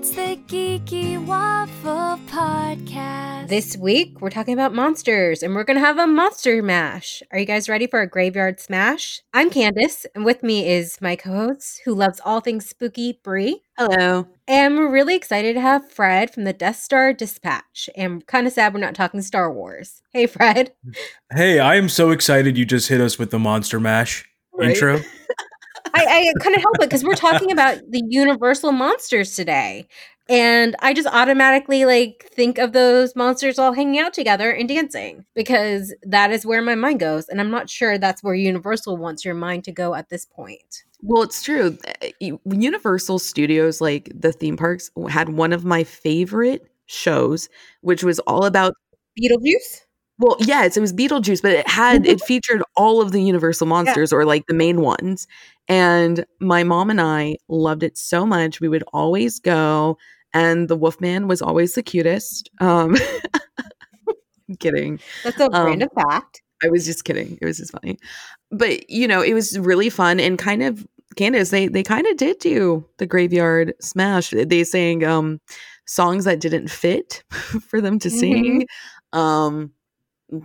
It's the Geeky Waffle Podcast. This week, we're talking about monsters and we're going to have a monster mash. Are you guys ready for a graveyard smash? I'm Candace, and with me is my co host who loves all things spooky, Brie. Hello. And we're really excited to have Fred from the Death Star Dispatch. And kind of sad we're not talking Star Wars. Hey, Fred. Hey, I am so excited you just hit us with the Monster Mash Right. intro. I, I couldn't help it because we're talking about the Universal monsters today. And I just automatically like think of those monsters all hanging out together and dancing because that is where my mind goes. And I'm not sure that's where Universal wants your mind to go at this point. Well, it's true. Uh, Universal Studios, like the theme parks, had one of my favorite shows, which was all about. Beetlejuice? Well, yes, it was Beetlejuice, but it had it featured all of the Universal monsters or like the main ones. And my mom and I loved it so much. We would always go, and the Wolfman was always the cutest. Um, I'm kidding. That's a Um, random fact. I was just kidding. It was just funny. But you know, it was really fun and kind of Candace, they they kind of did do the graveyard smash. They sang um songs that didn't fit for them to sing. Um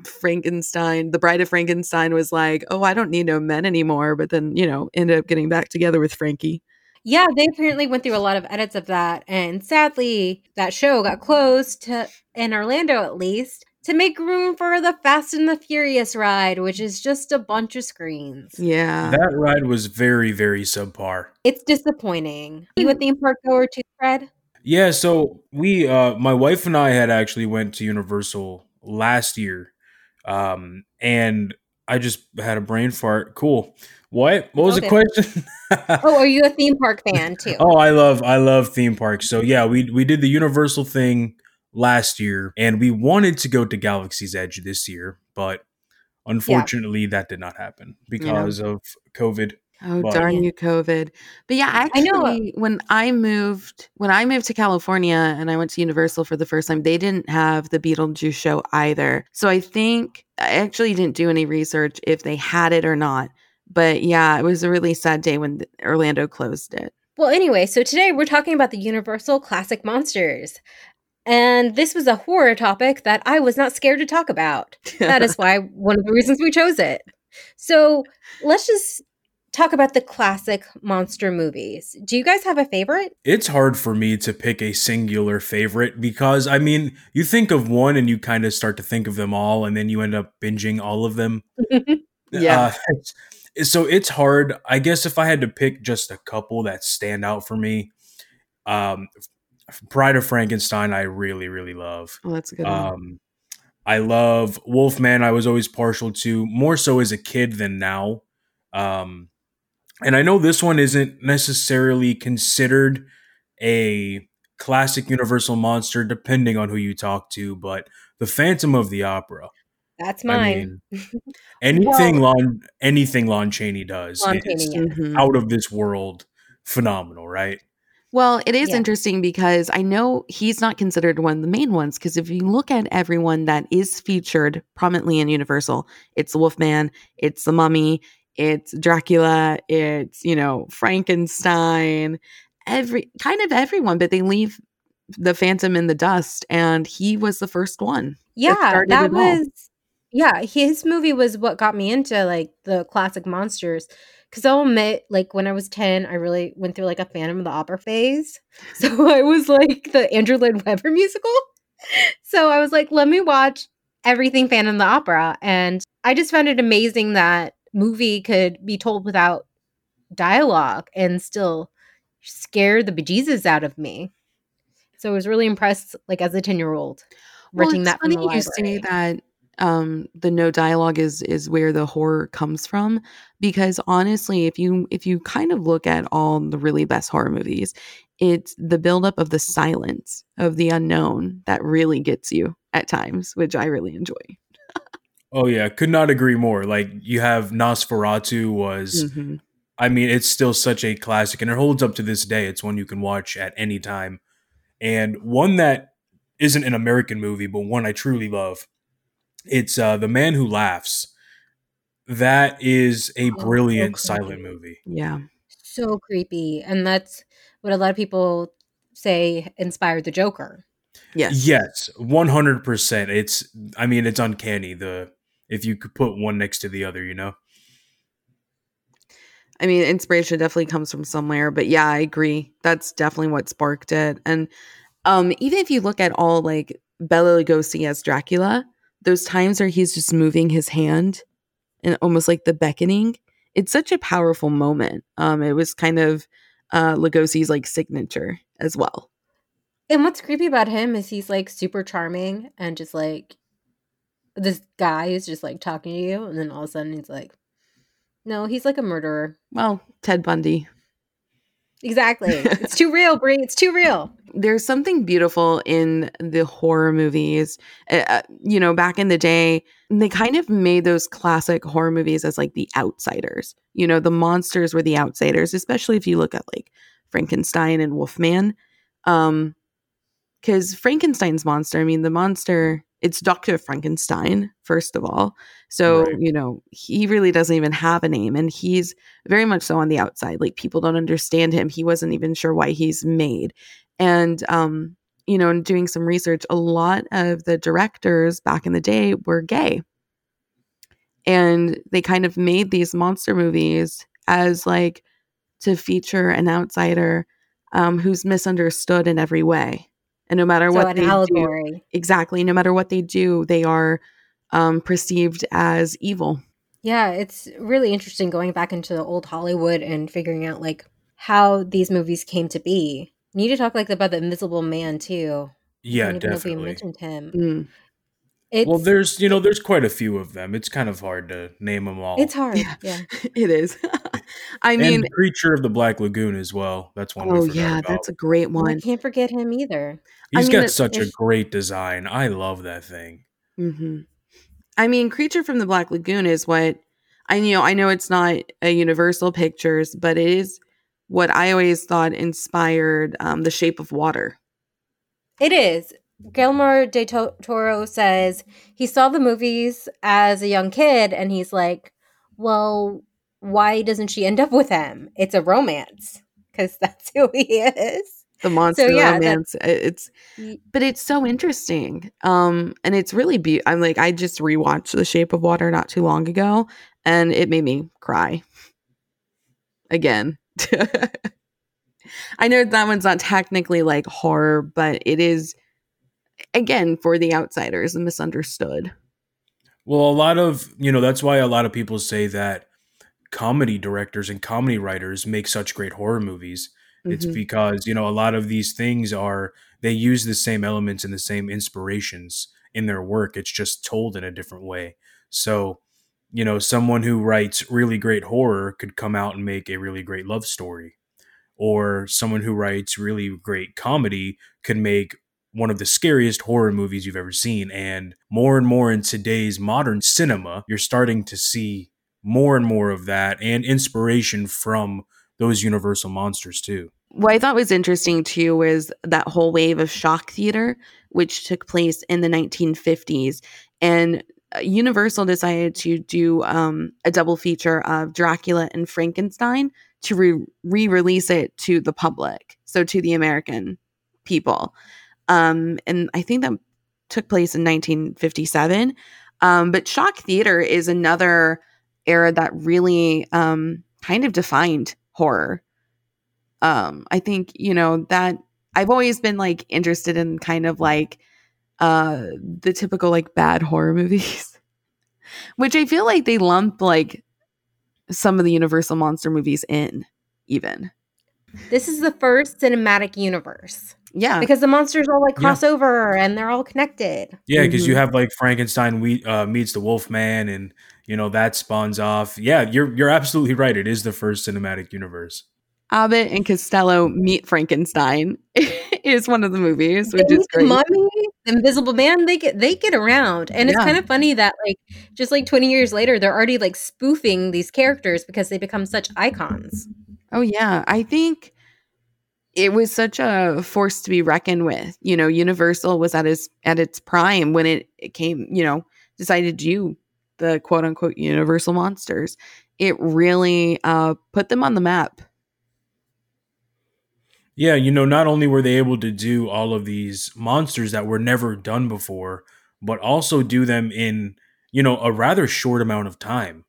Frankenstein, the bride of Frankenstein was like, Oh, I don't need no men anymore, but then, you know, ended up getting back together with Frankie. Yeah, they apparently went through a lot of edits of that. And sadly, that show got closed to, in Orlando at least to make room for the Fast and the Furious ride, which is just a bunch of screens. Yeah. That ride was very, very subpar. It's disappointing. You a theme park goer too, Fred? Yeah, so we uh my wife and I had actually went to Universal last year. Um and I just had a brain fart. Cool. What? What was the question? Oh, are you a theme park fan too? Oh, I love I love theme parks. So yeah, we we did the Universal thing last year and we wanted to go to Galaxy's Edge this year, but unfortunately that did not happen because of COVID. Oh But- darn you, COVID! But yeah, actually, I know. when I moved, when I moved to California and I went to Universal for the first time, they didn't have the Beetlejuice show either. So I think I actually didn't do any research if they had it or not. But yeah, it was a really sad day when Orlando closed it. Well, anyway, so today we're talking about the Universal Classic Monsters. And this was a horror topic that I was not scared to talk about. That is why one of the reasons we chose it. So let's just talk about the classic monster movies. Do you guys have a favorite? It's hard for me to pick a singular favorite because I mean, you think of one and you kind of start to think of them all and then you end up binging all of them. Yeah. Uh, so it's hard. I guess if I had to pick just a couple that stand out for me, um, Bride of Frankenstein, I really, really love. Oh, that's a good one. Um, I love Wolfman. I was always partial to more so as a kid than now. Um, and I know this one isn't necessarily considered a classic Universal monster, depending on who you talk to, but the Phantom of the Opera. That's I mine. mean, anything Lon anything Lon Chaney does Lon is Chaney, yeah. Mhm. out of this world phenomenal, right? Well, it is Yeah. interesting because I know he's not considered one of the main ones. Because if you look at everyone that is featured prominently in Universal, it's the Wolfman, it's the Mummy, it's Dracula, it's you know Frankenstein, every kind of everyone, but they leave the Phantom in the dust, and he was the first one. yeah, that all. was yeah, his movie was what got me into like the classic monsters. Cause I'll admit, like when I was 10, I really went through like a Phantom of the Opera phase. So I was like the Andrew Lloyd Webber musical. So I was like, let me watch everything Phantom of the Opera. And I just found it amazing that movie could be told without dialogue and still scare the bejesus out of me. So I was really impressed, like as a 10 year old, Well, renting it's that funny you say that um the no dialogue is is where the horror comes from because honestly if you if you kind of look at all the really best horror movies it's the buildup of the silence of the unknown that really gets you at times which i really enjoy Oh yeah, could not agree more. Like you have Nosferatu was Mhm. I mean, it's still such a classic and it holds up to this day. It's one you can watch at any time. And one that isn't an American movie, but one I truly love. It's uh The Man Who Laughs. That is a Oh, so brilliant creepy. silent movie. yeah so creepy and that's what a lot of people say inspired the Joker. Yes. Yes, one hundred percent. It's I mean it's uncanny the if you could put one next to the other, you know. I mean, inspiration definitely comes from somewhere, but yeah, I agree. That's definitely what sparked it. And um, even if you look at all like Bela Lugosi as Dracula, those times where he's just moving his hand and almost like the beckoning, it's such a powerful moment. Um, it was kind of uh, Lugosi's like signature as well. And what's creepy about him is he's like super charming and just like this guy is just like talking to you, and then all of a sudden he's like, no, he's like a murderer. Well, Ted Bundy. Exactly. it's too real, Brie. It's too real. There's something beautiful in the horror movies. Uh, uh, you know, back in the day, they kind of made those classic horror movies as like the outsiders. You know, the monsters were the outsiders, especially if you look at like Frankenstein and Wolfman. Um, because Frankenstein's monster, I mean, the monster, it's Dr. Frankenstein, first of all. So, Right. you know, he really doesn't even have a name and he's very much so on the outside. Like people don't understand him. He wasn't even sure why he's made. And, um, you know, in doing some research, a lot of the directors back in the day were gay. And they kind of made these monster movies as like to feature an outsider um, who's misunderstood in every way. And no matter So what an they do, exactly, no matter what they do, they are um, perceived as evil. Yeah, it's really interesting going back into the old Hollywood and figuring out like how these movies came to be. You Need to talk like about the Invisible Man too. I Yeah, don't know if we definitely. mentioned him. Mm. It's Well, there's you know there's quite a few of them. It's kind of hard to name them all. it's hard. Yeah. Yeah. it is. I and mean, the creature of the Black Lagoon as well. That's one. oh we forgot yeah, about. that's a great one. I one. can't forget him either. I He's mean, got such a great design. I love that thing. hmm I mean, Creature from the Black Lagoon is what I you know. I know it's not a Universal Pictures, but it is what I always thought inspired um, The Shape of Water. It is. Guillermo de Toro says he saw the movies as a young kid and he's like, well, why doesn't she end up with him? It's a romance because that's who he is. The monster yeah, romance. It's but it's so interesting. Um, and it's really be. I'm like, I just rewatched The Shape of Water not too long ago, and it made me cry again. I know that one's not technically like horror, but it is again for the outsiders and misunderstood. Well, a lot of you know that's why a lot of people say that comedy directors and comedy writers make such great horror movies. It's Mhm. because you know a lot of these things are they use the same elements and the same inspirations in their work. It's just told in a different way. So, you know, someone who writes really great horror could come out and make a really great love story. Or someone who writes really great comedy could make one of the scariest horror movies you've ever seen. And more and more in today's modern cinema, you're starting to see more and more of that and inspiration from those universal monsters too. What I thought was interesting too was that whole wave of shock theater, which took place in the 1950s. And uh, Universal decided to do um, a double feature of Dracula and Frankenstein to re release it to the public, so to the American people. Um, and I think that took place in 1957. Um, but shock theater is another era that really um, kind of defined horror. Um i think you know that i've always been like interested in kind of like uh the typical like bad horror movies which i feel like they lump like some of the universal monster movies in even. This is the first cinematic universe yeah because the monsters all like Yeah. cross over and they're all connected. Yeah, because you Mhm. have like Frankenstein we, uh, meets the Wolfman, and you know that spawns off. Yeah, you're you're absolutely right. It is the first cinematic universe. abbott and costello meet frankenstein is one of the movies which And is great Mummy, Invisible Man, they get they get around, and it's kind of funny that like just like twenty years later, they're already like spoofing these characters because they become such icons. Oh yeah, I think it was such a force to be reckoned with. You know, Universal was at its at its prime when it, it came, you know, decided to do the quote unquote Universal monsters. It really uh put them on the map. Yeah, you know, not only were they able to do all of these monsters that were never done before, but also do them in, you know, a rather short amount of time,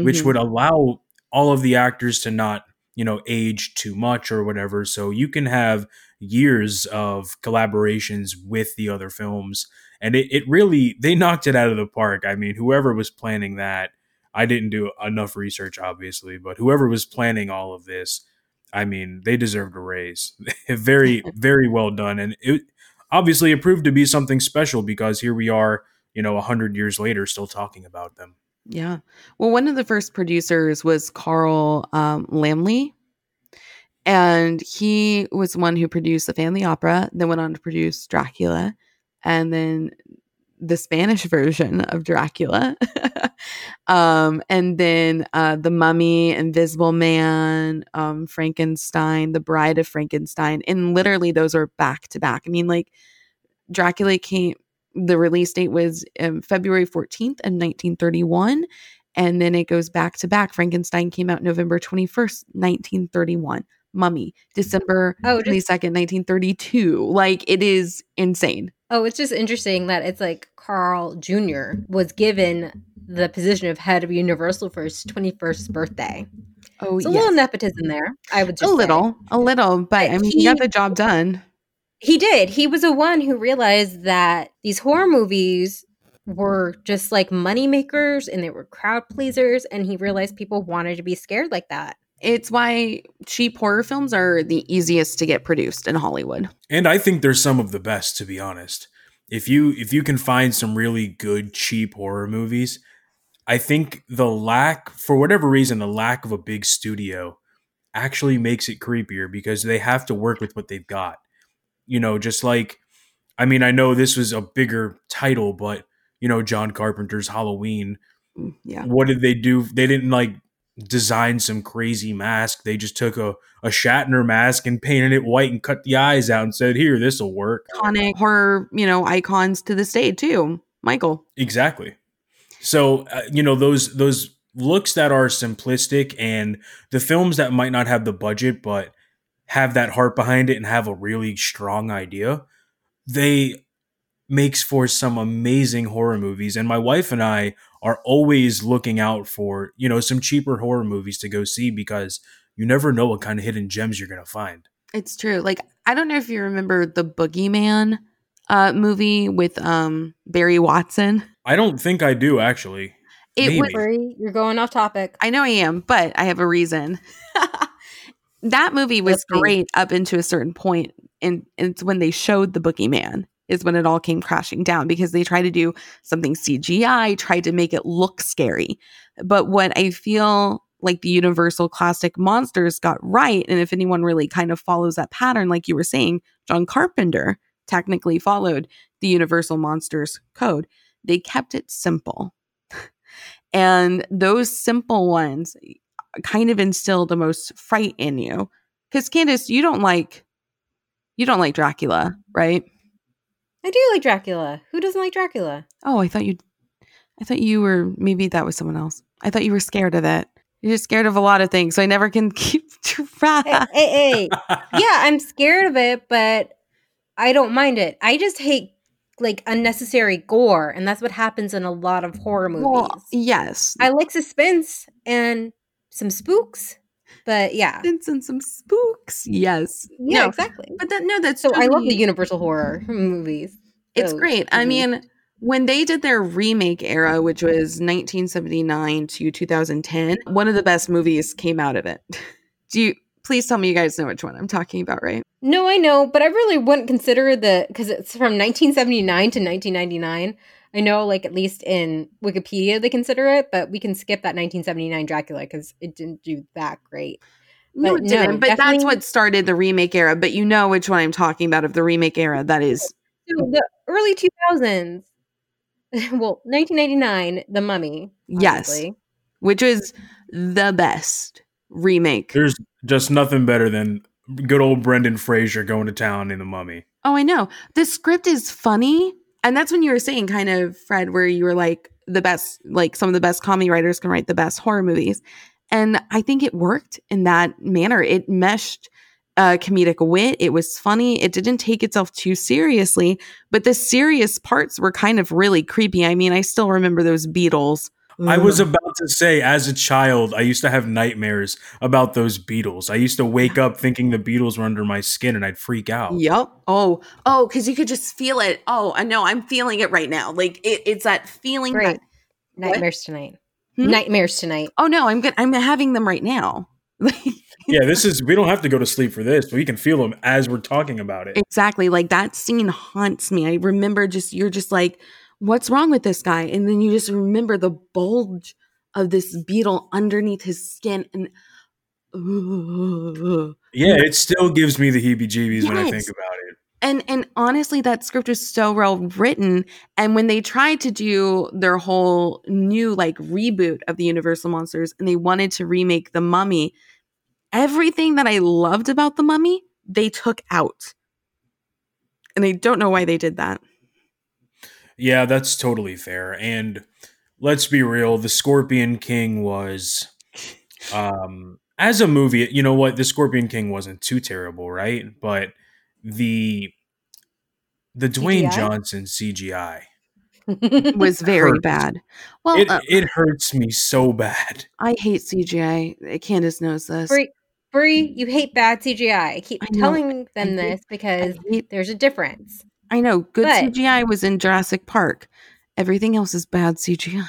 which Mhm. would allow all of the actors to not, you know, age too much or whatever. So you can have years of collaborations with the other films. And it, it really, they knocked it out of the park. I mean, whoever was planning that, I didn't do enough research, obviously, but whoever was planning all of this, I mean, they deserved a raise. very, very well done. And it obviously it proved to be something special because here we are, you know, a hundred years later, still talking about them. Yeah. Well, one of the first producers was Carl um, Laemmle. And he was one who produced the family opera, then went on to produce Dracula, and then the Spanish version of Dracula. um, and then uh, The Mummy, Invisible Man, um, Frankenstein, The Bride of Frankenstein. And literally, those are back to back. I mean, like, Dracula came, the release date was um, February 14th in 1931. And then it goes back to back. Frankenstein came out November 21st, 1931. Mummy, December Oh, 22nd, 1932. Like, it is insane. Oh, it's just interesting that it's like Carl Jr. was given the position of head of Universal for his 21st birthday. Oh, It's a yes. little nepotism there, I would a just say. little, a little, but But I mean, he got the job done. He did. He was the one who realized that these horror movies were just like money makers and they were crowd pleasers and he realized people wanted to be scared like that. It's why cheap horror films are the easiest to get produced in Hollywood. And I think they're some of the best, to be honest. If you if you can find some really good cheap horror movies, I think the lack, for whatever reason, the lack of a big studio actually makes it creepier because they have to work with what they've got. You know, just like I mean, I know this was a bigger title, but you know, John Carpenter's Halloween. Mm, Yeah. What did they do? They didn't like design some crazy mask. They just took a, a Shatner mask and painted it white and cut the eyes out and said, "Here, this will work." Iconic horror, you know, icons to this day too. Michael. Exactly. So uh, you know those those looks that are simplistic and the films that might not have the budget but have that heart behind it and have a really strong idea, they makes for some amazing horror movies and my wife and I are always looking out for, you know, some cheaper horror movies to go see because you never know what kind of hidden gems you're going to find. It's true. Like I don't know if you remember the Boogeyman uh movie with um Barry Watson. I don't think I do actually. It Maybe. was you're going off topic. I know I am, but I have a reason. that movie was great up into a certain point, and it's when they showed the boogeyman is when it all came crashing down because they tried to do something CGI, tried to make it look scary. But what I feel like the Universal classic monsters got right, and if anyone really kind of follows that pattern, like you were saying, John Carpenter technically followed the Universal Monsters code. They kept it simple. and those simple ones kind of instill the most fright in you. Because Candace, you don't like you don't like Dracula, mm-hmm. right? I do like Dracula. Who doesn't like Dracula? Oh, I thought you I thought you were maybe that was someone else. I thought you were scared of it. You're scared of a lot of things, so I never can keep track. hey, hey, hey. yeah, I'm scared of it, but I don't mind it. I just hate like unnecessary gore, and that's what happens in a lot of horror movies. Well, yes. I like suspense and some spooks, but yeah, and some, some spooks. Yes. yeah, no, exactly. but that no, that's So I love the Universal horror movies. It's those. great. I Mhm. mean, when they did their remake era, which was 1979 to 2010, one of the best movies came out of it. Do you please tell me you guys know which one I'm talking about, right? No, I know, but I really wouldn't consider the because it's from 1979 to 1999. I know, like at least in Wikipedia, they consider it, but we can skip that 1979 Dracula because it didn't do that great. No, But it no, didn't. But that's what started the remake era. But you know which one I'm talking about of the remake era. That is So the early 2000s, well, 1999, The Mummy. Yes. which is the best remake. There's just nothing better than good old Brendan Fraser going to town in the mummy. Oh, I know. The script is funny. And that's when you were saying, kind of, Fred, where you were like, the best, like some of the best comedy writers can write the best horror movies. And I think it worked in that manner. It meshed uh, comedic wit. It was funny. It didn't take itself too seriously, but the serious parts were kind of really creepy. I mean, I still remember those beetles. I was about to say, as a child, I used to have nightmares about those beetles. I used to wake up thinking the beetles were under my skin and I'd freak out. Yep. Oh, oh, because you could just feel it. Oh, I know. I'm feeling it right now. Like it, it's that feeling. Great. That, Nightmares tonight. Hmm? Nightmares tonight. oh no, I'm good. I'm having them right now. Yeah, this is, we don't have to go to sleep for this, but we can feel them as we're talking about it. Exactly. Like that scene haunts me. I remember just, you're just like, what's wrong with this guy? And then you just remember the bulge of this beetle underneath his skin. And Yeah, it still gives me the heebie jeebies when I think about it. and and honestly that script was so well written and when they tried to do their whole new like reboot of the universal monsters and they wanted to remake the mummy everything that i loved about the mummy they took out and i don't know why they did that Yeah, that's totally fair. And let's be real, The Scorpion King was um as a movie, you know what? The Scorpion King wasn't too terrible, right? But the the Dwayne CGI? Johnson CGI, was very Hurt. bad well it uh, it hurts me so bad. i hate cgi candace knows this Brie, Brie, you hate bad CGI. I keep I telling them hate- this because hate, there's a difference. I know good But- cgi was in jurassic park everything else is bad cgi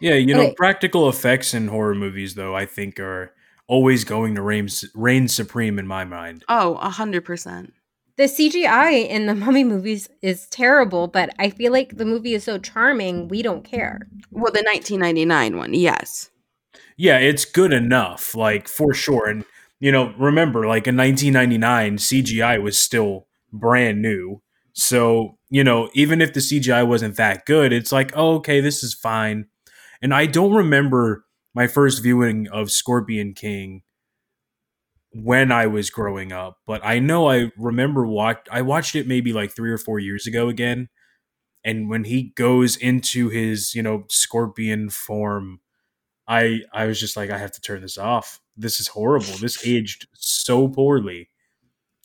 Yeah, you know, Okay. practical effects in horror movies though, I think are always going to reign reign supreme in my mind. oh a hundred percent The CGI in the Mummy movies is terrible, but I feel like the movie is so charming, we don't care. Well, the 1999 one, yes. yeah, it's good enough, like for sure. And you know, remember, like in 1999, CGI was still brand new. So you know, even if the CGI wasn't that good, it's like, oh, okay, this is fine. And I don't remember my first viewing of Scorpion King when I was growing up, but I know I remember watch I watched it maybe like three or four years ago again. And when he goes into his, you know, scorpion form, I I was just like, I have to turn this off. This is horrible. This aged so poorly.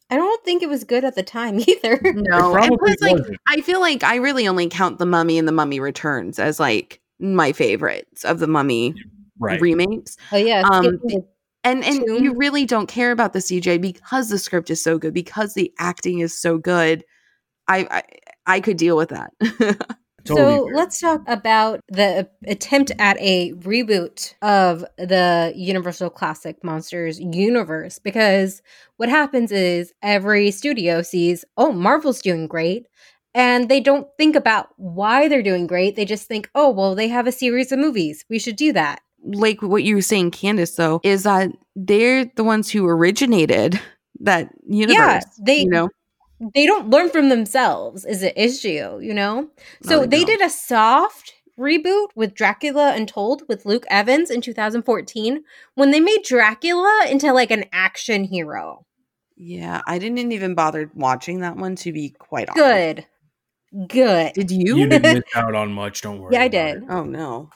I don't think it was good at the time either. No, It and plus, like, wasn't. I feel like I really only count The Mummy and The Mummy Returns as like my favorites of the Mummy Right. remakes. Oh yeah, Um, skipping the- And and you really don't care about the CJ because the script is so good, because the acting is so good. I I, I could deal with that. Totally so fair. let's talk about the attempt at a reboot of the Universal Classic Monsters universe because what happens is every studio sees, oh, Marvel's doing great. And they don't think about why they're doing great. They just think, oh, well, they have a series of movies. We should do that. like what you were saying, Candace, though, is that they're the ones who originated that universe. Yeah, they- you know, They don't learn from themselves, is the issue, you know? So they they did a soft reboot with Dracula Untold with Luke Evans in 2014 when they made Dracula into like an action hero. Yeah, I didn't even bother watching that one to be quite honest. Good. Good. Did you? you didn't miss out on much. Don't worry. Yeah, I did. it. oh no.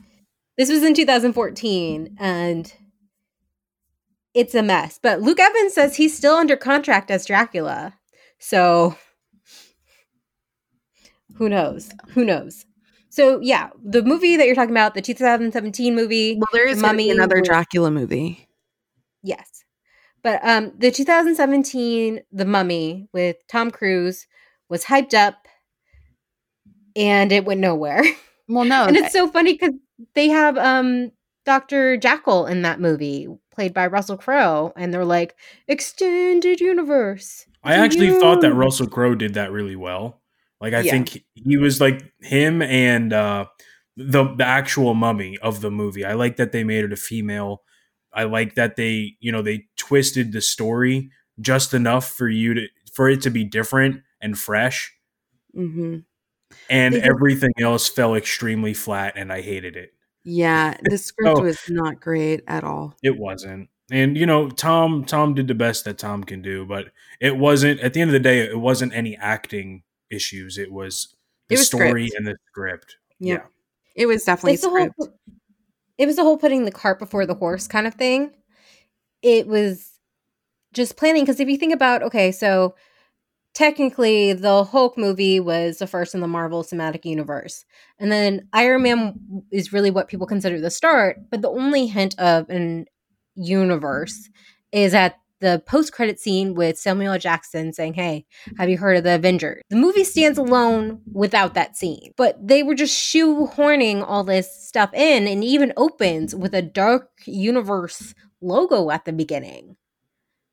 This was in 2014 and it's a mess. But Luke Evans says he's still under contract as Dracula. So who knows? Who knows? So yeah, the movie that you're talking about, the 2017 movie, Well, there is The gonna be Mummy another Dracula movie. yes. But um the 2017 The Mummy with Tom Cruise was hyped up and it went nowhere. Well, no, and it's so funny because they have um Dr. Jekyll in that movie, played by Russell Crowe, and they're like extended universe. I actually thought that Russell Crowe did that really well. Like I Yeah. think he was like him and uh the the actual mummy of the movie. I like that they made it a female. I like that they, you know, they twisted the story just enough for you to for it to be different and fresh hmm and They did- everything else fell extremely flat and I hated it. yeah, the script Oh. was not great at all. It wasn't. And you know, Tom Tom did the best that Tom can do, but it wasn't at the end of the day it wasn't any acting issues. It was the It was story script. and the script. Yeah, It was definitely It's the whole script. it was the whole putting the cart before the horse kind of thing. It was just planning because if you think about okay, so technically the Hulk movie was the first in the Marvel Cinematic Universe. And then Iron Man is really what people consider the start, but the only hint of an universe is at the post-credit scene with Samuel Jackson saying, "Hey, have you heard of the Avengers?" The movie stands alone without that scene, but they were just shoehorning all this stuff in, and even opens with a dark universe logo at the beginning.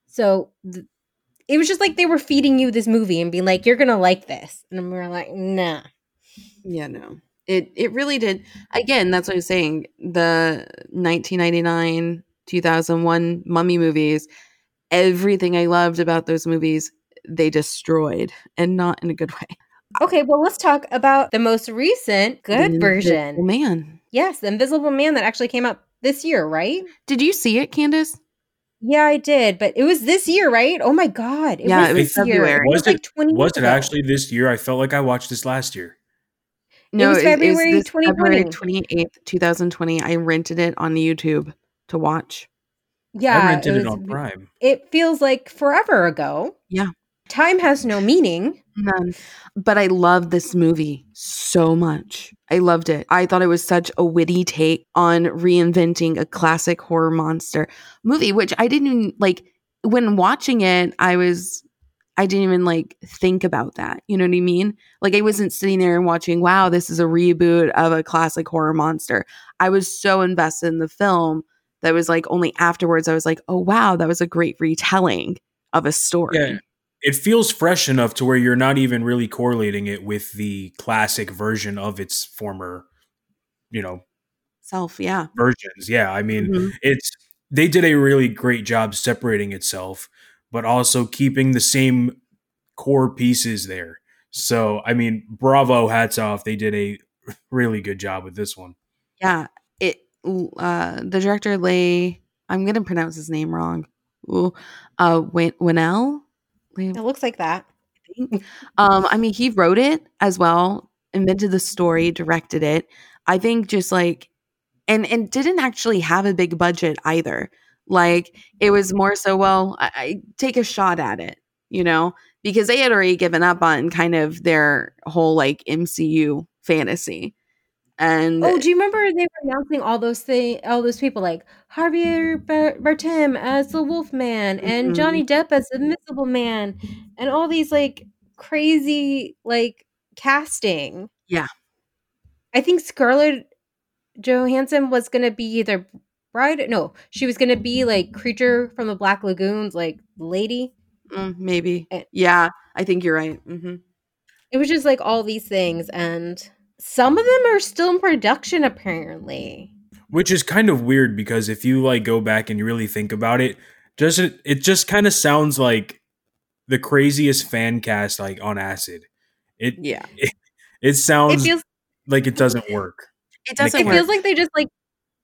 So th- it was just like they were feeding you this movie and being like, "You're gonna like this," and we were like, "Nah." Yeah, no. It it really did. Again, that's what I was saying. The 1999, 2001 Mummy movies, everything I loved about those movies, they destroyed, and not in a good way. Okay, well, let's talk about the most recent good The version. Invisible Man. Yes, the Invisible Man that actually came out this year, right? Did you see it, Candace? Yeah, I did, but it was this year, right? Oh my god, it Yeah, was it was year. February. It was Was like it- twenty. Was it actually this year? I felt like I watched this last year. No, it was February this 2020. February 28th, 2020. I rented it on YouTube to watch. Yeah, I rented it, was- on Prime. It feels like forever ago. Yeah. Time has no meaning. None. But I loved this movie so much. I loved it. I thought it was such a witty take on reinventing a classic horror monster movie, which I didn't even like when watching it, I was I didn't even like think about that. You know what I mean? Like I wasn't sitting there and watching, wow, this is a reboot of a classic horror monster. I was so invested in the film that was like only afterwards I was like, oh wow, that was a great retelling of a story. Yeah. It feels fresh enough to where you're not even really correlating it with the classic version of its former, you know, Self, yeah. versions. Yeah, I mean, Mhm. it's they did a really great job separating itself, but also keeping the same core pieces there. So, I mean, bravo, hats off. They did a really good job with this one. Yeah, it. Uh, the director Lay. I'm gonna pronounce his name wrong. Ooh, uh, Win- Whannell. It looks like that. Um, I mean, he wrote it as well, invented the story, directed it. I think just like, and and didn't actually have a big budget either. Like it was more so, well, I, I take a shot at it, you know, because they had already given up on kind of their whole like MCU fantasy. And Oh, do you remember they were announcing all those things, all those people like Javier Bar- Bardem as the Wolf Man and Mhm. Johnny Depp as the Invisible Man, and all these like crazy like casting. Yeah. I think Scarlett Johansson was gonna be either bride. No, she was gonna be like creature from the Black Lagoons, like lady. Mm, maybe. Eh. Yeah, I think you're right. hmm It was just like all these things, and some of them are still in production apparently. Which is kind of weird because if you like go back and you really think about it, just it, it just kind of sounds like the craziest fan cast like on acid. It Yeah. it It sounds feels like it doesn't work. It doesn't it work. feels like they just like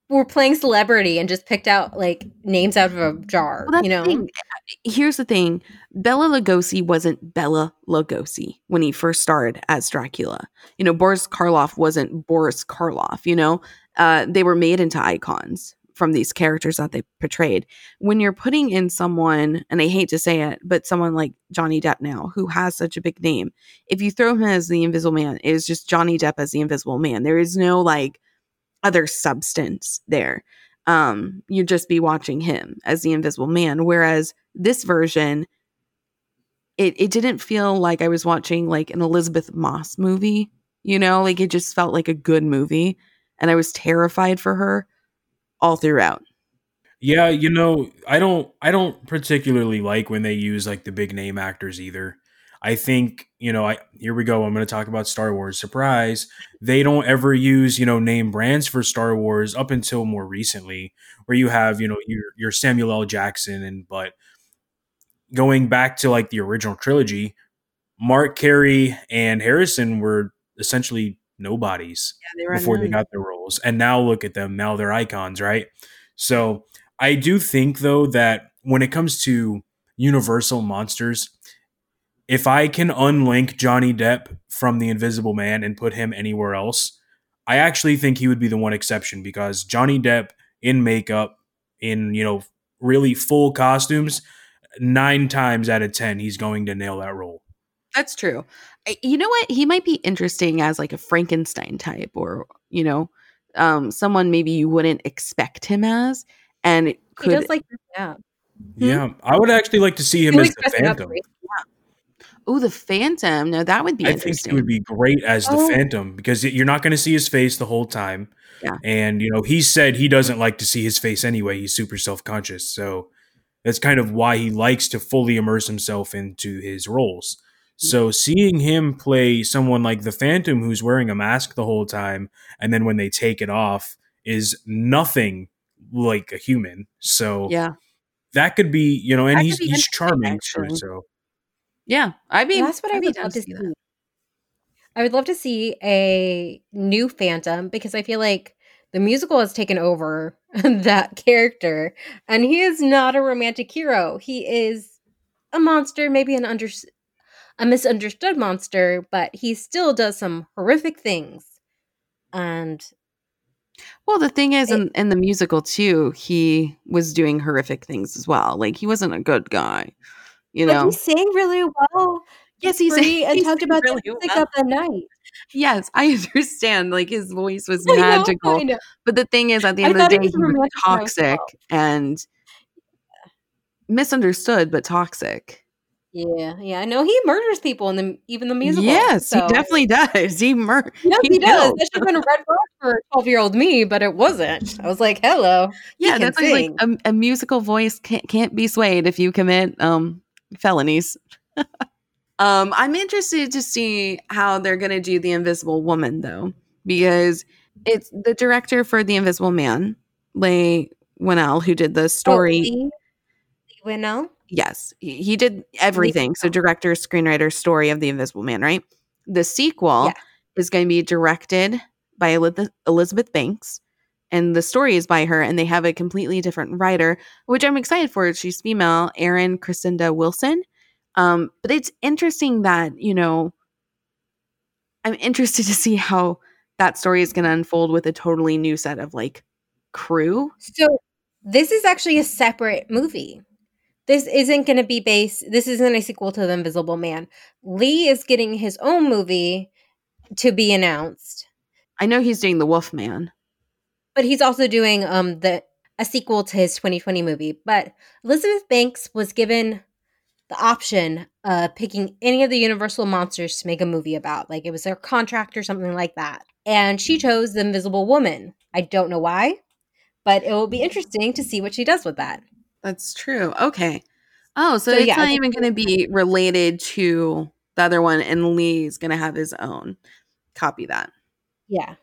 were playing celebrity and just picked out like names out of a jar. Well, you know. Here's the thing Bela Lugosi wasn't Bela Lugosi when he first started as Dracula. You know, Boris Karloff wasn't Boris Karloff, you know? Uh, they were made into icons from these characters that they portrayed. When you're putting in someone, and I hate to say it, but someone like Johnny Depp now, who has such a big name, if you throw him as the Invisible Man, it is just Johnny Depp as the Invisible Man. There is no like other substance there. Um, you'd just be watching him as the Invisible Man. Whereas this version, it it didn't feel like I was watching like an Elisabeth Moss movie. You know, like it just felt like a good movie, and I was terrified for her all throughout. Yeah, you know, I don't I don't particularly like when they use like the big name actors either. I think, you know, I here we go. I'm going to talk about Star Wars. Surprise. They don't ever use, you know, name brands for Star Wars up until more recently where you have, you know, your your Samuel L. Jackson and but going back to like the original trilogy, Mark Carrie and Harrison were essentially nobodies Yeah, before they got their roles. And now look at them. Now they're icons, right? So I do think though that when it comes to Universal monsters, if I can unlink Johnny Depp from the Invisible Man and put him anywhere else, I actually think he would be the one exception because Johnny Depp in makeup, in you know really full costumes, nine times out of ten he's going to nail that role. That's true. I- You know what? He might be interesting as like a Frankenstein type, or you know, um, someone maybe you wouldn't expect him as, and it He does like yeah. Yeah, I would actually like to see him He as likes the Phantom. great. Oh, the Phantom. No, that would be I think he would be great as the Oh. Phantom because you're not going to see his face the whole time. Yeah. And you know, he said he doesn't like to see his face anyway. He's super self-conscious. So that's kind of why he likes to fully immerse himself into his roles. Hmm. So seeing him play someone like the Phantom who's wearing a mask the whole time and then when they take it off is nothing like a human. So yeah, that could be, you know, and That he's he's charming too. actually. So yeah. I mean, That's what I I'd be would love to see. that. I would love to see a new Phantom because I feel like the musical has taken over that character, and he is not a romantic hero. He is a monster, maybe an under a misunderstood monster, but he still does some horrific things. And Well, the thing is, It- in, in the musical too, he was doing horrific things as well. Like he wasn't a good guy, you but he sang really well. Yes, he's free and he talked sang about really the music well. of the night. Yes, I understand. Like his voice was I know, magical. I know. But the thing is, at the I end of the day, he was romantic as well. toxic and misunderstood, but toxic. Yeah, yeah. I know he murders people in the even the musical. Yes, so- he definitely does. He mur- Yes, he he, does. That should have been a red flag for twelve year old me, but it wasn't. I was like, "Hello." Yeah, that's why, like a, a musical voice can't can't be swayed if you commit um felonies. um, I'm interested to see how they're gonna do the Invisible Woman though, because it's the director for the Invisible Man, Leigh Whannell, who did the story. Oh, Leigh Whannell? Yes, he, he did everything. So, director, screenwriter, story of the Invisible Man, right? The sequel Yeah. is going to be directed by Elizabeth Banks, and the story is by her, and they have a completely different writer, which I'm excited for. She's female, Erin Cressida Wilson. Um, but it's interesting that you know, I'm interested to see how that story is going to unfold with a totally new set of like crew. So this is actually a separate movie. This isn't going to be based. This isn't a sequel to The Invisible Man. Leigh is getting his own movie to be announced, I know he's doing the Wolf Man. But he's also doing um the a sequel to his 2020 movie. But Elizabeth Banks was given the option of picking any of the Universal monsters to make a movie about. Like it was their contract or something like that. And she chose The Invisible Woman. I don't know why, but it will be interesting to see what she does with that. That's true. Okay. Oh, so, So, it's yeah, not even going to be related to the other one, and Leigh's going to have his own. Copy that. Yeah.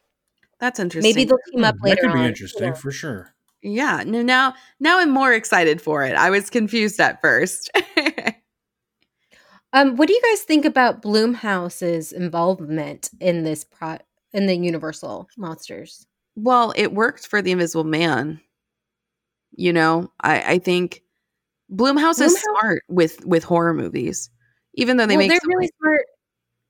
That's interesting. Maybe they'll team up Hmm, later that could be on. interesting Yeah. for sure. yeah. No, now, now I'm more excited for it. I was confused at first. Um, what do you guys think about Blumhouse's involvement in this pro in the Universal monsters? well, it worked for the Invisible Man. You know, I, I think Blumhouse is smart with with horror movies, even though they well, make they're some, really smart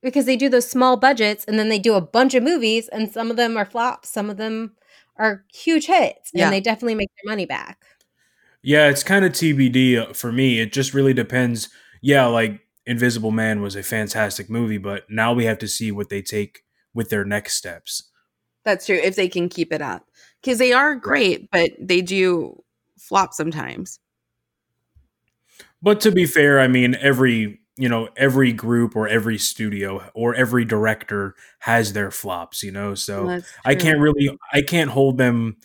because they do those small budgets and then they do a bunch of movies and some of them are flops, some of them are huge hits, and they definitely make their money back. Yeah, it's kind of TBD uh, for me. It just really depends. Yeah, like Invisible Man was a fantastic movie, but now we have to see what they take with their next steps. That's true. If they can keep it up, because they are great, but they do flop sometimes. But to be fair, I mean every you know every group or every studio or every director has their flops. You know, so I can't really I can't hold them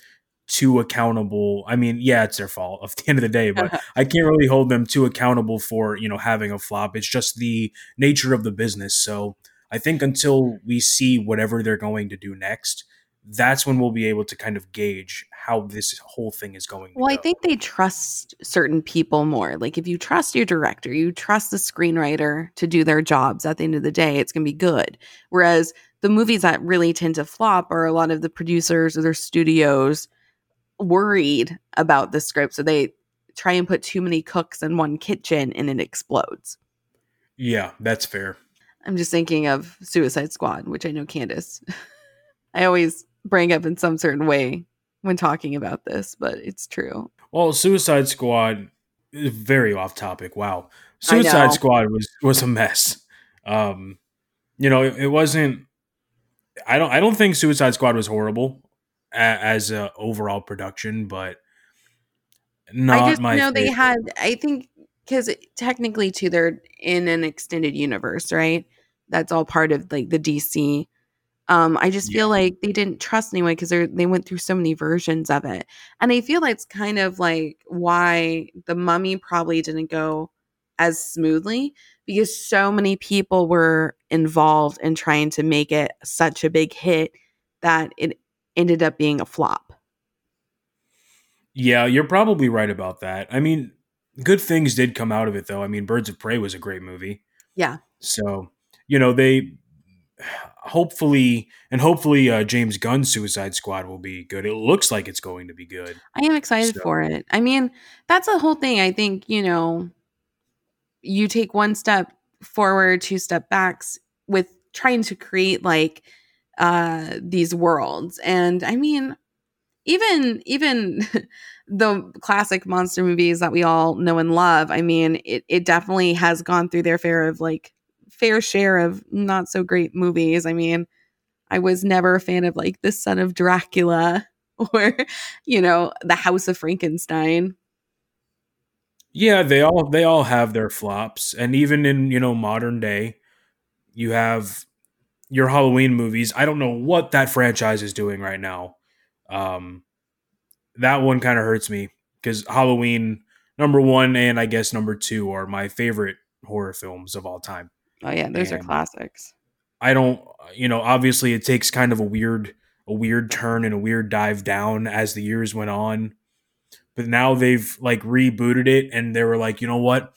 too accountable. I mean, yeah, it's their fault at the end of the day, but I can't really hold them too accountable for you know having a flop. It's just the nature of the business. So I think until we see whatever they're going to do next, that's when we'll be able to kind of gauge how this whole thing is going. Well, I think they trust certain people more. Like if you trust your director, you trust the screenwriter to do their jobs at the end of the day, it's going to be good. Whereas the movies that really tend to flop are a lot of the producers or their studios worried about the script. So they try and put too many cooks in one kitchen and it explodes. yeah, that's fair. I'm just thinking of Suicide Squad, which I know Candace. I always bring up in some certain way when talking about this, but it's true. Well, Suicide Squad, is very off topic. Wow, Suicide Squad was was a mess. Um, you know, it, it wasn't. I don't. I don't think Suicide Squad was horrible a, as a overall production, but not I just my. know they had. I think because technically, too, they're in an extended universe, right? That's all part of like the DC. Um, I just feel like they didn't trust anyone because they they went through so many versions of it, and I feel that's kind of like why the Mummy probably didn't go as smoothly because so many people were involved in trying to make it such a big hit that it ended up being a flop. Yeah, you're probably right about that. I mean, good things did come out of it, though. I mean, Birds of Prey was a great movie. Yeah. So, you know, they hopefully and hopefully uh, James Gunn's Suicide Squad will be good. It looks like it's going to be good. I am excited So- for it. I mean, that's the whole thing. I think, you know, you take one step forward, two step backs with trying to create like uh these worlds. And I mean, even even the classic monster movies that we all know and love, I mean, it, it definitely has gone through their fair of like fair share of not so great movies. I mean, I was never a fan of like The Son of Dracula or, you know, The House of Frankenstein. Yeah, they all they all have their flops, and even in you know modern day, you have your Halloween movies. I don't know what that franchise is doing right now. Um, that one kind of hurts me because Halloween number one and I guess number two are my favorite horror films of all time. Oh yeah, those are classics. I don't, you know, obviously it takes kind of a weird, a weird turn and a weird dive down as the years went on. But now they've like rebooted it and they were like, you know what?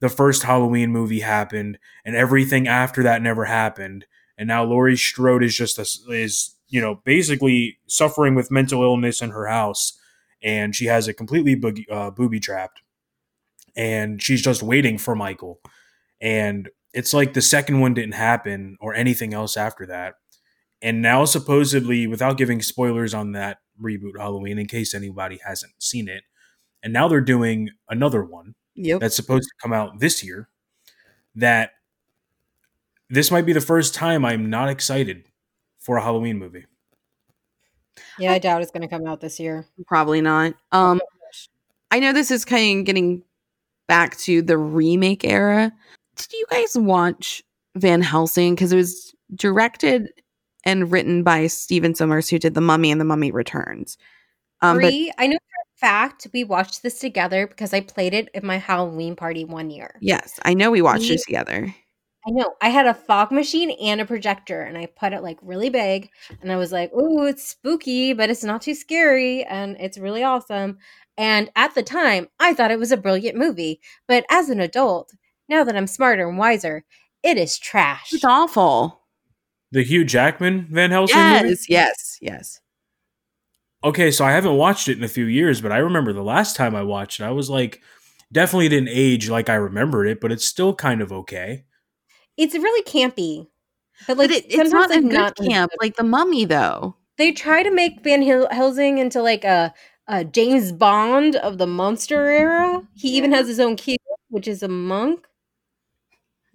The first Halloween movie happened and everything after that never happened. And now Laurie Strode is just a, is, you know, basically suffering with mental illness in her house and she has it completely boogie, uh, booby trapped. And she's just waiting for Michael. And it's like the second one didn't happen or anything else after that. And now, supposedly, without giving spoilers on that reboot Halloween, in case anybody hasn't seen it, and now they're doing another one Yep. that's supposed to come out this year. That this might be the first time I'm not excited for a Halloween movie. Yeah, I doubt it's going to come out this year. Probably not. Um I know this is kind of getting back to the remake era. Did you guys watch Van Helsing? Because it was directed and written by Steven Sommers, who did The Mummy and The Mummy Returns. Um, but I know for a fact we watched this together because I played it at my Halloween party one year. yes, I know we watched We- it together. I know. I had a fog machine and a projector, and I put it like really big. And I was like, "Ooh, it's spooky, but it's not too scary, and it's really awesome." And at the time, I thought it was a brilliant movie. But as an adult, now that I'm smarter and wiser, it is trash. It's awful. The Hugh Jackman Van Helsing movie? Yes, yes, yes. Okay, so I haven't watched it in a few years, but I remember the last time I watched it, I was like, definitely didn't age like I remembered it, but it's still kind of okay. It's really campy. But like But it, it's not sometimes, a like, good camp like The Mummy, though. They try to make Van Hel- Helsing into like a, a James Bond of the monster era. He even has his own Q, which is a monk.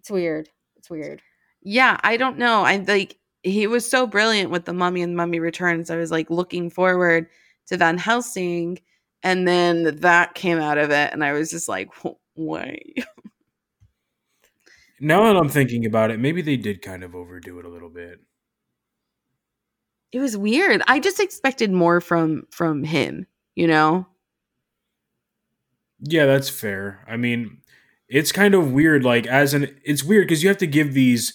It's weird. It's weird. Yeah, I don't know. I like he was so brilliant with the Mummy and Mummy Returns. I was like looking forward to Van Helsing, and then that came out of it, and I was just like, why? Now that I'm thinking about it, maybe they did kind of overdo it a little bit. It was weird. I just expected more from from him. You know? Yeah, that's fair. I mean, it's kind of weird like as an it's weird cuz you have to give these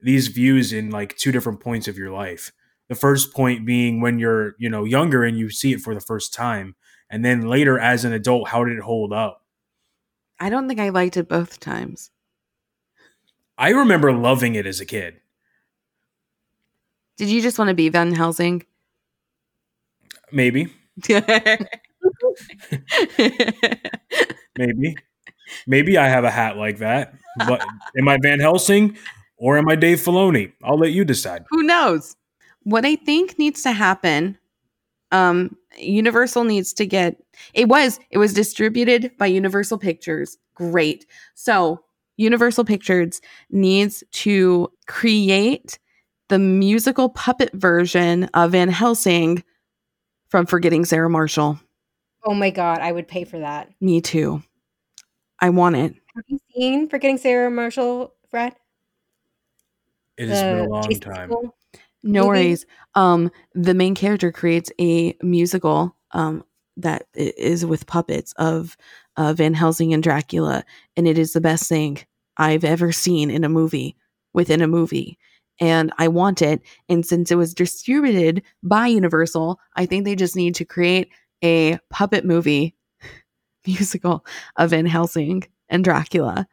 these views in like two different points of your life. The first point being when you're, you know, younger and you see it for the first time, and then later as an adult, how did it hold up? I don't think I liked it both times. I remember loving it as a kid. Did you just want to be Van Helsing? Maybe, maybe, maybe I have a hat like that. But am I Van Helsing or am I Dave Filoni? I'll let you decide. Who knows? What I think needs to happen Um, Universal needs to get it was it was distributed by Universal Pictures. Great. So Universal Pictures needs to create the musical puppet version of Van Helsing from Forgetting Sarah Marshall. Oh my god, I would pay for that. Me too. I want it. Have you seen Forgetting Sarah Marshall, Fred? It has been a long Jason time. Segel? No movie? worries. Um, the main character creates a musical um that i- is with puppets of uh, Van Helsing and Dracula, and it is the best thing I've ever seen in a movie within a movie. And I want it. And since it was distributed by Universal, I think they just need to create a puppet movie musical of Van Helsing and Dracula,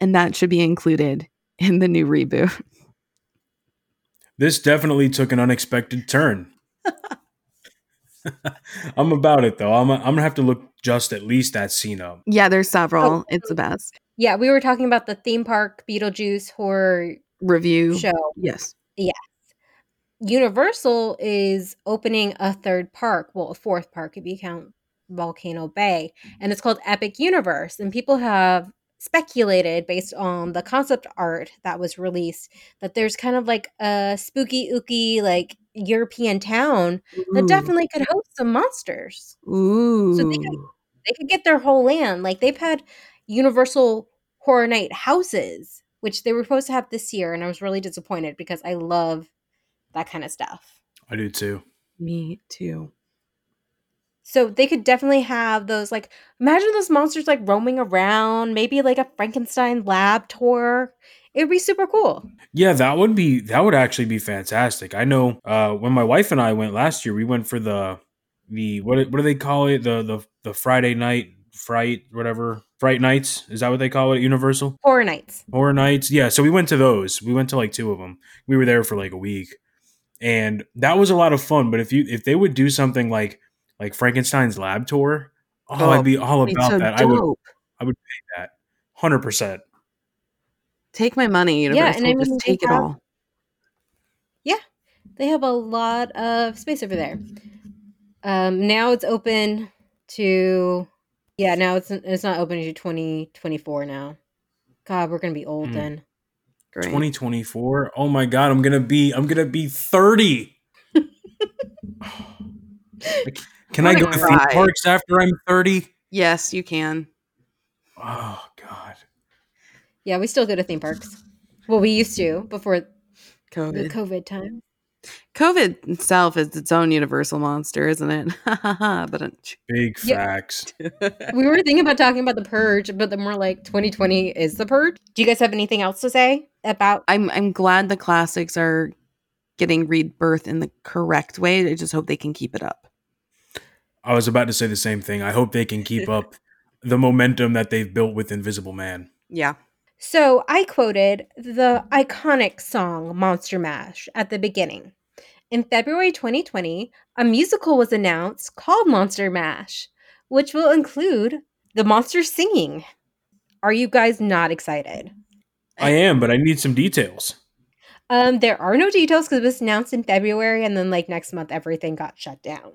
and that should be included in the new reboot. This definitely took an unexpected turn. I'm about it though. I'm I'm gonna have to look just at least that scene up. Yeah, there's several. Oh, it's the best. Yeah, we were talking about the theme park Beetlejuice horror Revue. show. Yes. Yes. Universal is opening a third park, well, a fourth park if you count Volcano Bay, mm-hmm. and it's called Epic Universe. And people have speculated based on the concept art that was released that there's kind of like a spooky ooky like European town that definitely could host some monsters. Ooh. So they could- They could get their whole land. Like they've had Universal Horror Night houses, which they were supposed to have this year, and I was really disappointed because I love that kind of stuff. I do too. Me too. So they could definitely have those like imagine those monsters like roaming around, maybe like a Frankenstein lab tour. It would be super cool. Yeah, that would be that would actually be fantastic. I know uh when my wife and I went last year, we went for the the what what do they call it? The the the Friday night fright whatever fright nights is that what they call it at Universal Horror nights. horror nights? Yeah, so we went to those. We went to like two of them. We were there for like a week, and that was a lot of fun. But if you if they would do something like like Frankenstein's lab tour, oh, Oh, I'd be all about so that. I would I would pay that hundred percent. Take my money, Yeah, Universal. and I mean, Just they take it have- all. They have a lot of space over there. Um, now it's open to yeah. Now it's it's not open to twenty twenty four now. God, we're gonna be old Hmm. then. Great. 2024. Oh my god, I'm gonna be I'm gonna be 30. Can I I'm go gonna theme parks after I'm 30? Yes, you can. Oh god. Yeah, we still go to theme parks. Well, we used to before the COVID. COVID time. COVID itself is its own universal monster, isn't it? but uh, Big Yeah. facts. We were thinking about talking about the purge, but then we're like, 2020 is the purge. Do you guys have anything else to say about? I'm I'm glad the classics are getting rebirth in the correct way. I just hope they can keep it up. I was about to say the same thing. I hope they can keep up the momentum that they've built with Invisible Man. Yeah. So I quoted the iconic song Monster Mash at the beginning. In February 2020, a musical was announced called Monster Mash, which will include the monsters singing. Are you guys not excited? I am, but I need some details. Um, there are no details because it was announced in February, and then like next month, everything got shut down.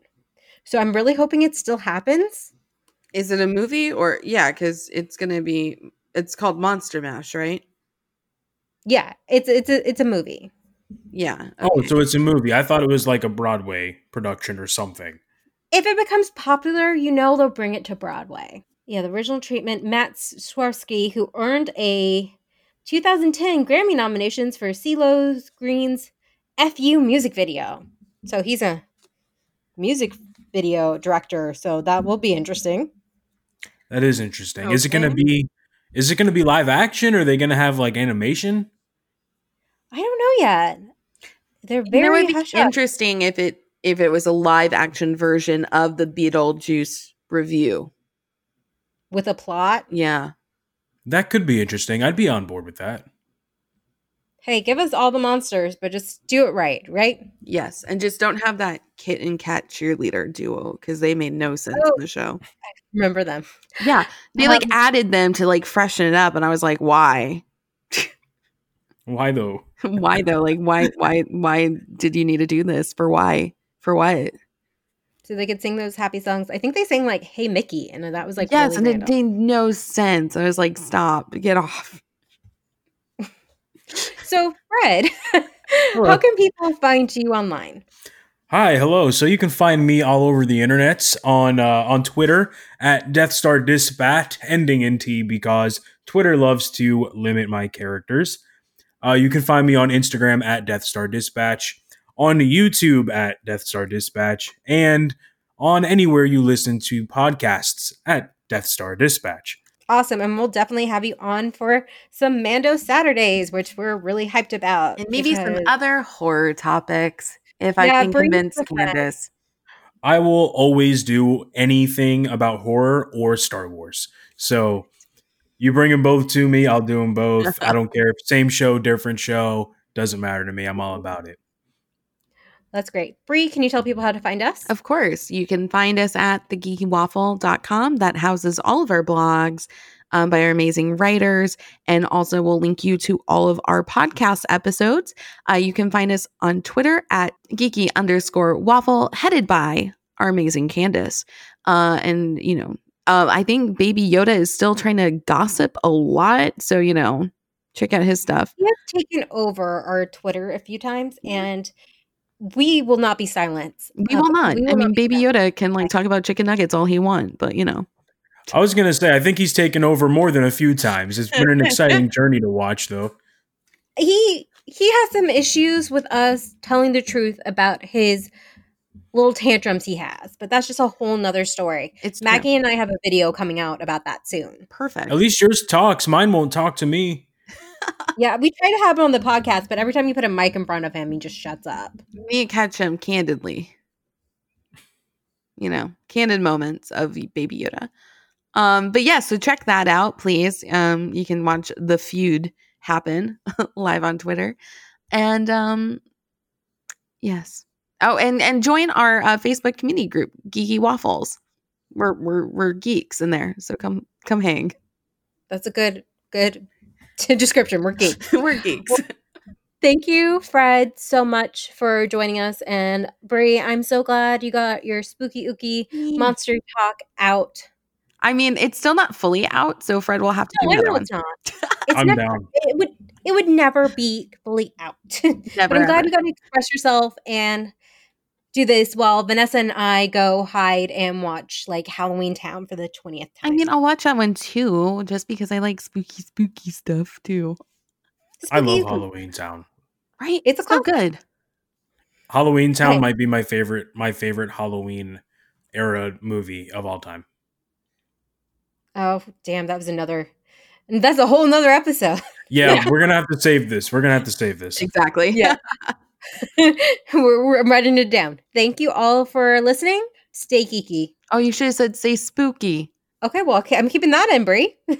So I'm really hoping it still happens. Is it a movie or yeah? Because it's gonna be. It's called Monster Mash, right? Yeah, it's it's a it's a movie. Yeah. Oh, so it's a movie. I thought it was like a Broadway production or something. If it becomes popular, you know they'll bring it to Broadway. Yeah, the original treatment, Matt Stawski, who earned a 2010 Grammy nominations for CeeLo Green's FU music video. So he's a music video director, so that will be interesting. That is interesting. Is it going to be is it going to be live action or are they going to have like animation? I don't know yet. They're It very would be hush hush. interesting if it if it was a live action version of the Beetlejuice revue. with a plot. Yeah. That could be interesting. I'd be on board with that. Hey, give us all the monsters, but just do it right, right? Yes, and just don't have that kit and cat cheerleader duo because they made no sense Oh. in the show. Remember them. Yeah, they like Um, added them to like freshen it up, and I was like, why? Why though? why though? Like, why? Why? Why did you need to do this? For why? For what? so they could sing those happy songs. I think they sang like "Hey Mickey," and that was like yes, really and it random. made no sense. I was like, stop, get off. So, Fred, Hello. how can people find you online? Hi, hello. So you can find me all over the internet on uh, on Twitter at Death Star Dispatch, ending in T because Twitter loves to limit my characters. Uh, you can find me on Instagram at Death Star Dispatch, on YouTube at Death Star Dispatch, and on anywhere you listen to podcasts at Death Star Dispatch. Awesome, and we'll definitely have you on for some Mando Saturdays, which we're really hyped about. And maybe some other horror topics if I can convince. Candace. I will always do anything about horror or Star Wars. So you bring them both to me, I'll do them both. I don't care. Same show, different show, doesn't matter to me. I'm all about it. That's great. Bree, can you tell people how to find us? Of course, you can find us at thegeekywaffle.com. That houses all of our blogs um, by our amazing writers. And also, we'll link you to all of our podcast episodes. Uh, you can find us on Twitter at geeky underscore waffle, headed by our amazing Candace. Uh, and, you know, uh, I think Baby Yoda is still trying to gossip a lot. So, you know, check out his stuff. He has taken over our Twitter a few times, and we will not be silenced. We Uh, will not. we I mean, Baby silenced. Yoda can like talk about chicken nuggets all he wants, but you know. I was going to say, I think he's taken over more than a few times. It's been an exciting journey to watch, though. he he has some issues with us telling the truth about his little tantrums he has, but that's just a whole nother story. It's true. Maggie and I have a video coming out about that soon. perfect. At least yours talks. Mine won't talk to me. Yeah, we try to have him on the podcast, but every time you put a mic in front of him, he just shuts up. and catch him candidly. You know, candid moments of Baby Yoda. Um, but yeah, so check that out, please. Um, you can watch the feud happen live on Twitter, and um, yes. Oh, and and join our uh, Facebook community group, Geeky Waffles. We're we're we're geeks in there, so come come hang. That's a good good description. We're geeks. we're geeks. Thank you, Fred, so much for joining us. And Brie, I'm so glad you got your spooky ooky monster talk out. I mean, it's still not fully out, so Fred will have to do No, I another know one. it's not. It's I'm never, down. It would it would never be fully out. Never, but I'm glad ever. you got to express yourself and do this while Vanessa and I go hide and watch like Halloweentown for the 20th time. I mean, I'll watch that one too, just because I like spooky, spooky stuff too. I love. Halloweentown. Right? It's a so good. Halloweentown Okay. might be my favorite my favorite Halloween era movie of all time. Oh, damn, that was another and that's a whole nother episode. Yeah, we're gonna have to save this. We're gonna have to save this. Exactly. Yeah. we're, we're I'm writing it down. Thank you all for listening. Stay geeky. Oh, you should have said say spooky. Okay, well, okay, I'm keeping that in, Brie.